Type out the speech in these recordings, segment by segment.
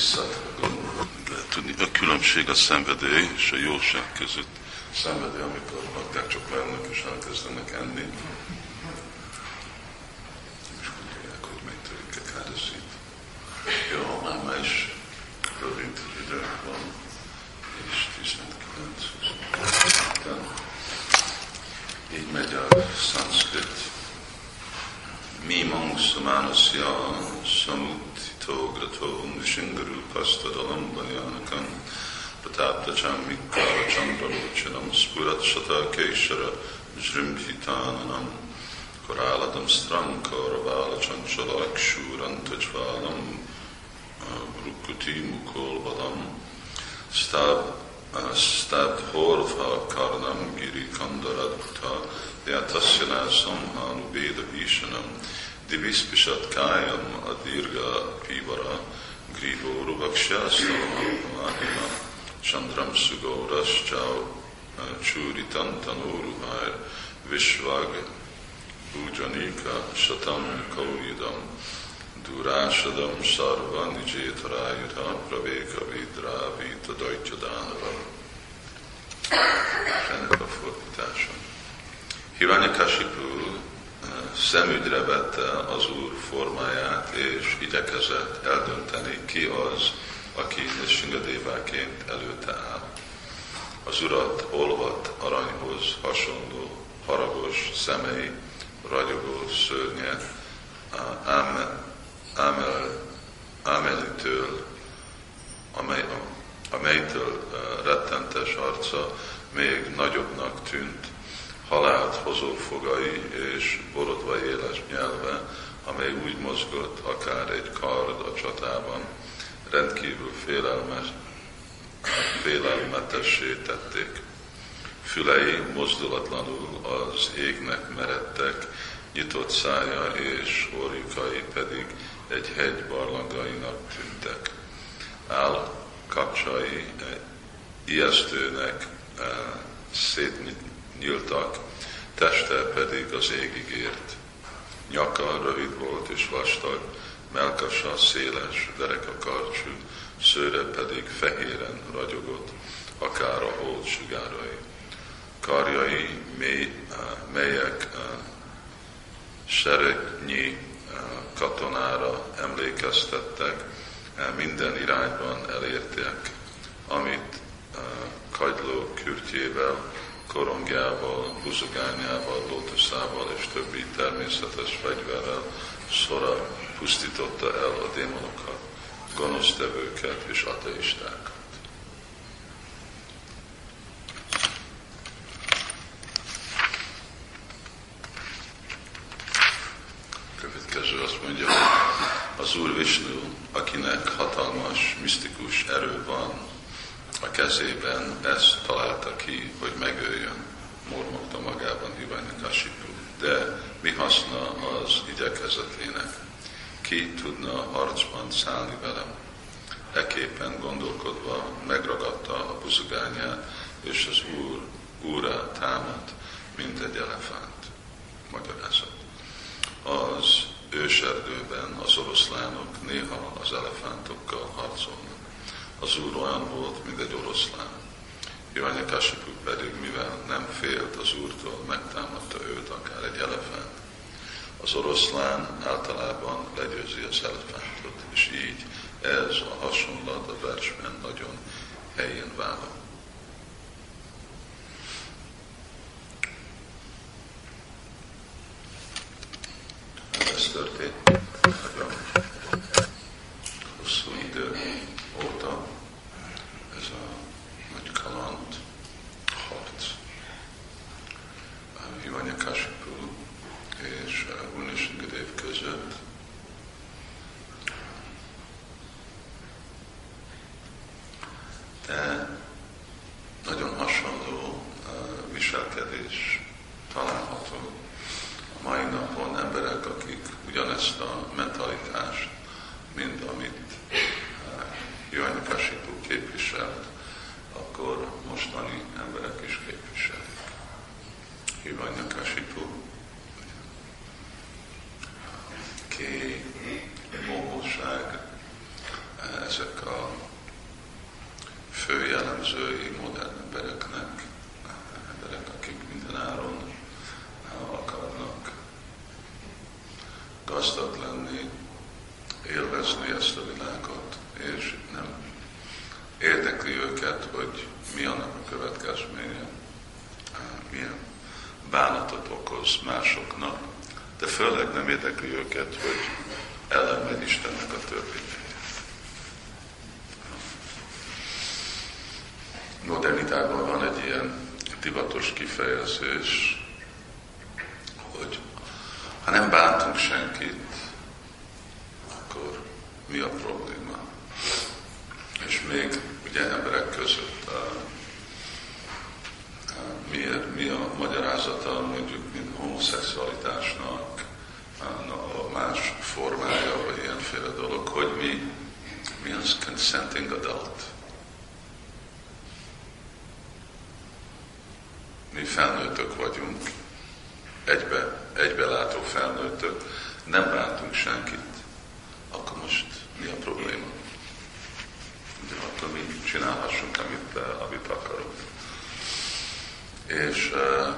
Lehet tudni, a különbség a szenvedély és a jóság között. Szenvedély, amikor bakták csak leülnek és elkezdenek enni. És gondolják, hogy megtörik a kádeszít. Jó, már ma is rövid idő van, és 19. Így megy a szanszkrit. Mimangsamanasya samutito grato nishingarupastadalam vanyanakam prataptachamikara chandralochanam spurat shata keshara jrimbhitananam koráladam stram karavala chanchala kshurantajvalam rukuti mukolvadam stab stabdhorva karnam giri kandaradbhuta Yatasya samhanu veda vishanam divispishat kayam adirga pivara griho ruvaksha mahima chandram sugoras chau churitan tanuruhar vishvag ujanika shatam kauridam durashadam sarva nijetarayuta praveka vidra vita dajtyadánavam. Ennek a fordítása. Hiranyakasipu szemügyre vette az Úr formáját, és igyekezett eldönteni, ki az, aki Singadéváként előtte áll. Az Urat olvat aranyhoz hasonló, haragos szemei, ragyogó szörnye, ámel, ámelitől, amely, amelytől rettentes arca még nagyobbnak tűnt, halált hozó fogai és borodva éles nyelve, amely úgy mozgott, akár egy kard a csatában, rendkívül félelmes, félelmetessé tették. Fülei mozdulatlanul az égnek meredtek, nyitott szája és orjukai pedig egy hegy barlangainak tűntek. Áll kapcsai ijesztőnek eh, szétnyíltak, teste pedig az égig ért. Nyaka rövid volt és vastag, melkasa széles, dereka karcsú, szőre pedig fehéren ragyogott, akár a hold sugárai. Karjai mély, melyek seregnyi katonára emlékeztettek, minden irányban elérték, amit kagyló kürtjével, korongjával, buzogányával, lótuszával és többi természetes fegyverrel szora pusztította el a démonokat, gonosztevőket és ateistákat. Következő azt mondja, az Úr Vishnu, akinek hatalmas, misztikus erő van, a kezében ezt találta ki, hogy megöljön, mormogta magában Hiranyakasipu. De mi haszna az igyekezetének? Ki tudna harcban szállni velem? Eképpen gondolkodva megragadta a buzogányát, és az úr úrá támadt, mint egy elefánt. Magyarázat. Az őserdőben az oroszlánok néha az elefántokkal harcolnak az úr olyan volt, mint egy oroszlán. Hiranyakasipu pedig, mivel nem félt az úrtól, megtámadta őt, akár egy elefánt. Az oroszlán általában legyőzi az elefántot, és így ez a hasonlat a versben nagyon helyén vállal. Ez történt nagyon hosszú idő óta ez a nagy kaland, harc. Hivanyakasipu és Unishingadev között. De nagyon hasonló viselkedés található a mai napon emberek, akik ugyanezt a mentalitást, mint amit Hiranyakasipu képviselt, akkor mostani emberek is képviselik. Hiranyakasipu, ké, mohóság, ezek a ösztönzői modern embereknek, emberek, akik minden áron akarnak gazdag lenni, élvezni ezt a világot, és nem érdekli őket, hogy mi annak a következménye, milyen bánatot okoz másoknak, de főleg nem érdekli őket, hogy ellenmegy Istennek a törvényei. Modernitában van egy ilyen divatos kifejezés, hogy ha nem bántunk senkit, akkor mi a probléma? És még ugye emberek között a, a, mi, mi a magyarázata mondjuk, mint homoszexualitásnak, a, a más formája, vagy ilyenféle dolog, hogy mi, mi az consenting adult. Mi felnőttök vagyunk, egybe, egybelátó felnőttök, nem bántunk senkit, akkor most mi a probléma? De akkor mi csinálhassunk, amit, eh, amit akarunk. És eh,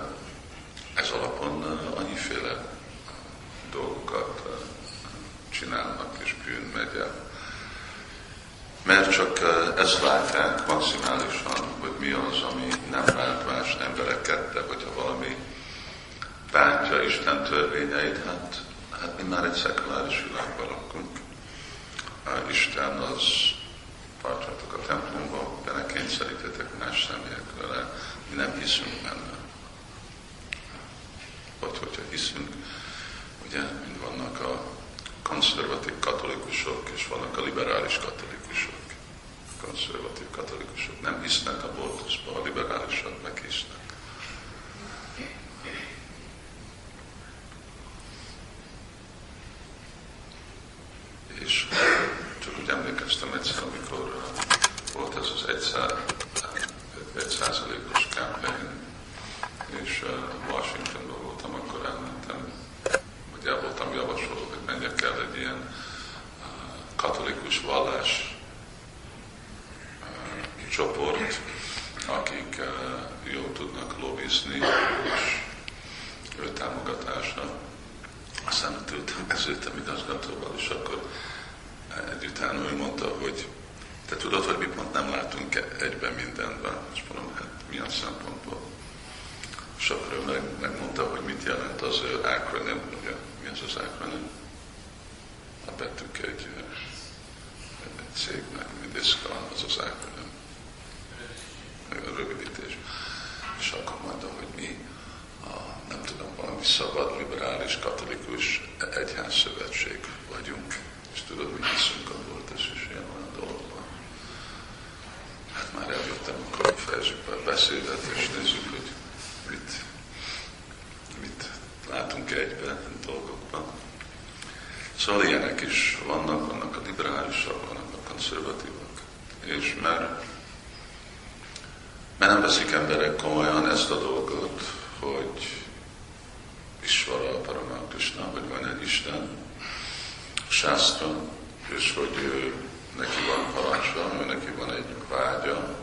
ez alapon eh, annyiféle dolgokat csinálnak, és bűn megy el. Mert csak ezt látják maximálisan, hogy mi az, ami nem bánt más embereket, de hogyha valami bántja Isten törvényeit, hát, hát mi már egy szekuláris világban lakunk. Isten az tartsatok a templomba, de ne kényszerítetek más személyek vele, mi nem hiszünk benne. Vagy hogyha hiszünk, ugye, mint vannak a konzervatív katolikusok, és vannak a liberális katolikusok. Konzervatív katolikusok nem hisznek a boltuszba, a liberálisok meg hisznek. És csak úgy emlékeztem egyszer, amikor volt ez az egyszer, egy százalékos campaign, és Washingtonban voltam, akkor elmentem, vagy el voltam javasolva, hogy menjek el egy ilyen katolikus vallás csoport, akik jól tudnak lobbizni, és ő támogatása. Aztán tőltem beszéltem igazgatóval, és akkor egyután ő mondta, hogy te tudod, hogy mi pont nem látunk egyben mindenben. És mondom, hát milyen szempontból? És akkor ő meg, megmondta, hogy mit jelent az ő acronym, ugye, mi az az acronym? Vettük egy, egy cégnek, Midiszkan, az az acronym. A rövidítés. És akkor mondta, hogy mi a, nem tudom, valami szabad, liberális, katolikus egyházszövetség vagyunk. És tudod, mi hiszünk a boltos és ilyen olyan dologban. Hát már eljöttem, akkor fejezzük be a beszédet, és nézzük, hogy mit, mit látunk egybe dolgokban. Szóval ilyenek is vannak, vannak a liberálisok, vannak a konzervatívok. És mert, mert nem veszik emberek komolyan ezt a dolgot, hogy Isvara Paramakrishna, hogy van egy Isten, Sásztra, és hogy ő, neki van parancsa, ő neki van egy vágya,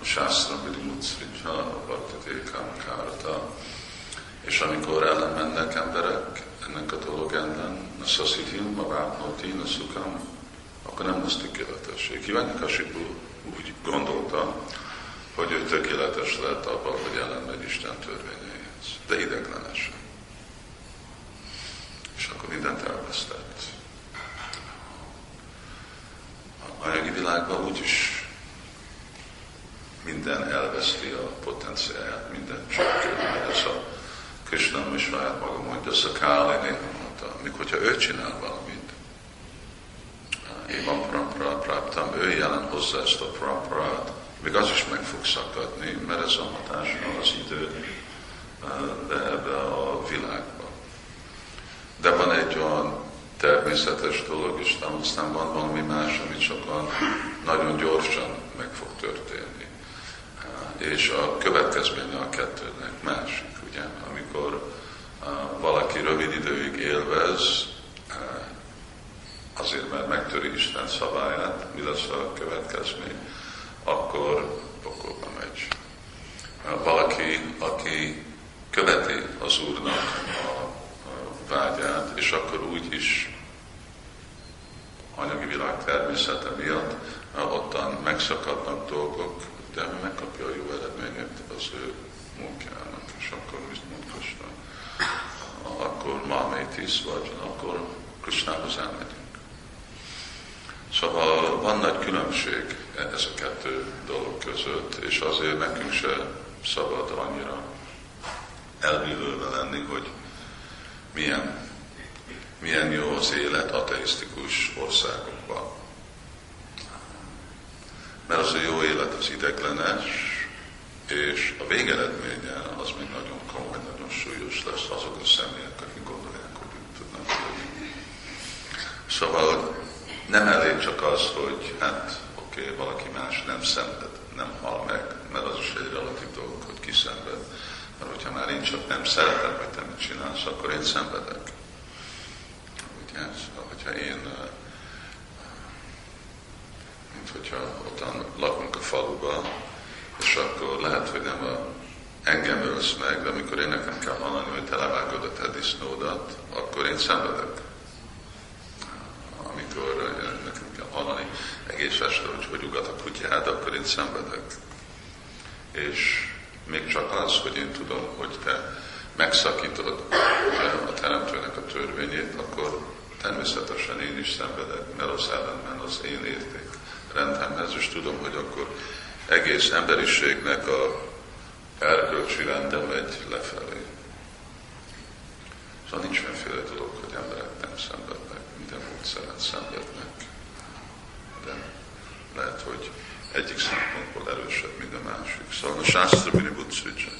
a Sásztra Vidimucricsa, a Bhaktatékam Kárta, és amikor ellenmennek emberek ennek a dolog ellen, a szaszithim, a vápnoti, a szukam, akkor nem lesz tökéletesség. Kasipu úgy gondolta, hogy ő tökéletes lett abban, hogy ellenmegy Isten törvényeihez, de ideglenesen. És akkor mindent elvesztett. A anyagi világban úgyis minden elveszti a potenciáját, minden mert ez a Krishna is saját maga mondja, ez a Káli néha mondta, még hogyha ő csinál valamit, én van praptam, ő jelen hozzá ezt a praprát, még az is meg fog szakadni, mert ez a hatása az idő de ebbe a világba. De van egy olyan természetes dolog de aztán van valami más, ami csak nagyon gyorsan meg fog történni. És a következménye a kettőnek másik, ugye, amikor valaki rövid időig élvez, azért, mert megtöri Isten szabályát, mi lesz a következmény, akkor pokolba megy. Valaki, aki követi az Úrnak a vágyát, és akkor úgy is anyagi világ természete miatt ottan megszakadnak dolgok, de megkapja a jó eredményet az ő munkának, és akkor mit munkasra. Akkor ma tíz vagy, akkor Krisnához elmegyünk. Szóval van nagy különbség ez a kettő dolog között, és azért nekünk se szabad annyira elvívőve lenni, hogy milyen, milyen jó az élet ateisztikus országokban. Mert az a jó élet az ideglenes, és a végeredménye az még nagyon komoly, nagyon súlyos lesz azok a személyek, akik gondolják, hogy úgy tudnak lenni. Szóval nem elég csak az, hogy hát oké, okay, valaki más nem szenved, nem hal meg, mert az is egy relatív dolog, hogy ki szenved. Mert hogyha már én csak nem szeretem, hogy te mit csinálsz, akkor én szenvedek. Ugye? Szóval, hogyha én, mint hogyha ottan lakunk a faluba, akkor lehet, hogy nem a, engem ölsz meg, de amikor én nekem kell hallani, hogy te levágod a te disznódat, akkor én szenvedek. Amikor nekem kell hallani egész este, hogy hogy ugat a kutyád, akkor én szenvedek. És még csak az, hogy én tudom, hogy te megszakítod a Teremtőnek a törvényét, akkor természetesen én is szenvedek, mert az ellenben az én érték rendemhez, és tudom, hogy akkor egész emberiségnek a erkölcsi rende megy lefelé. Szóval nincs mindenféle dolog, hogy emberek nem szenvednek, minden módszeren szenvednek. De lehet, hogy egyik szempontból erősebb, mint a másik. Szóval a Sásztra Vinibutszvicsa.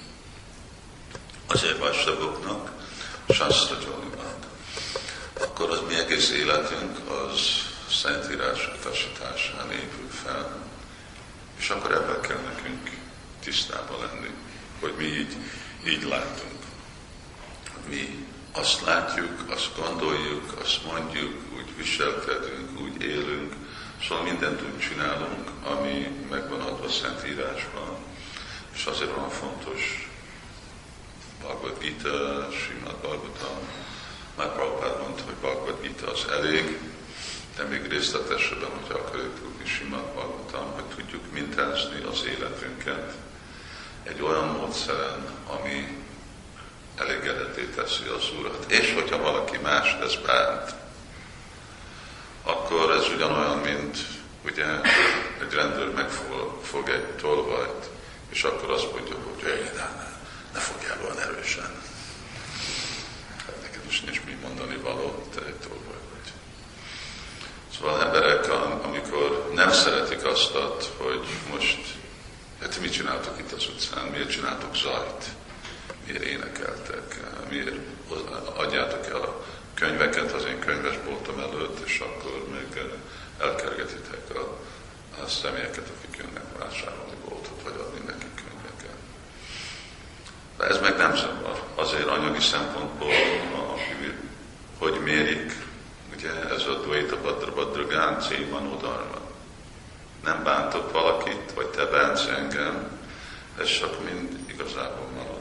Azért vásároknak Sásztra Jolinak. Akkor az mi egész életünk az Szentírás utasításán épül fel. És akkor ebben kell nekünk tisztában lenni, hogy mi így, így látunk. Mi azt látjuk, azt gondoljuk, azt mondjuk, úgy viselkedünk, úgy élünk, Szóval mindent úgy csinálunk, ami megvan adva Szentírásban, és azért van fontos Bhagavad Gita, Srimad Bhagavatam, már Prabhupád mondta, hogy Bhagavad Gita az elég, de még részletesebben, hogyha akarjuk tudni Srimad Bhagavatam, hogy tudjuk mintázni az életünket egy olyan módszeren, ami elégedetté teszi az Urat. És hogyha valaki más tesz bánt, akkor ez ugyanolyan, mint ugye egy rendőr megfog egy tolvajt, és akkor azt mondja, hogy ne, ne, fogjál olyan erősen. Hát neked most nincs mi mondani való, te egy tolvaj. Szóval emberek, amikor nem szeretik azt, hogy most, hát mit csináltok itt az utcán, miért csináltok zajt, miért énekeltek, miért adjátok el a könyveket az én könyvesboltom előtt, és akkor még elkergetitek a, a személyeket, akik jönnek vásárolni boltot, vagy adni nekik könyveket. De ez meg nem zavar. Azért anyagi szempontból, hogy mérik, ugye ez a Dvaita Badra Badra Gánci van odarva. Nem bántok valakit, vagy te bánsz engem, ez csak mind igazából van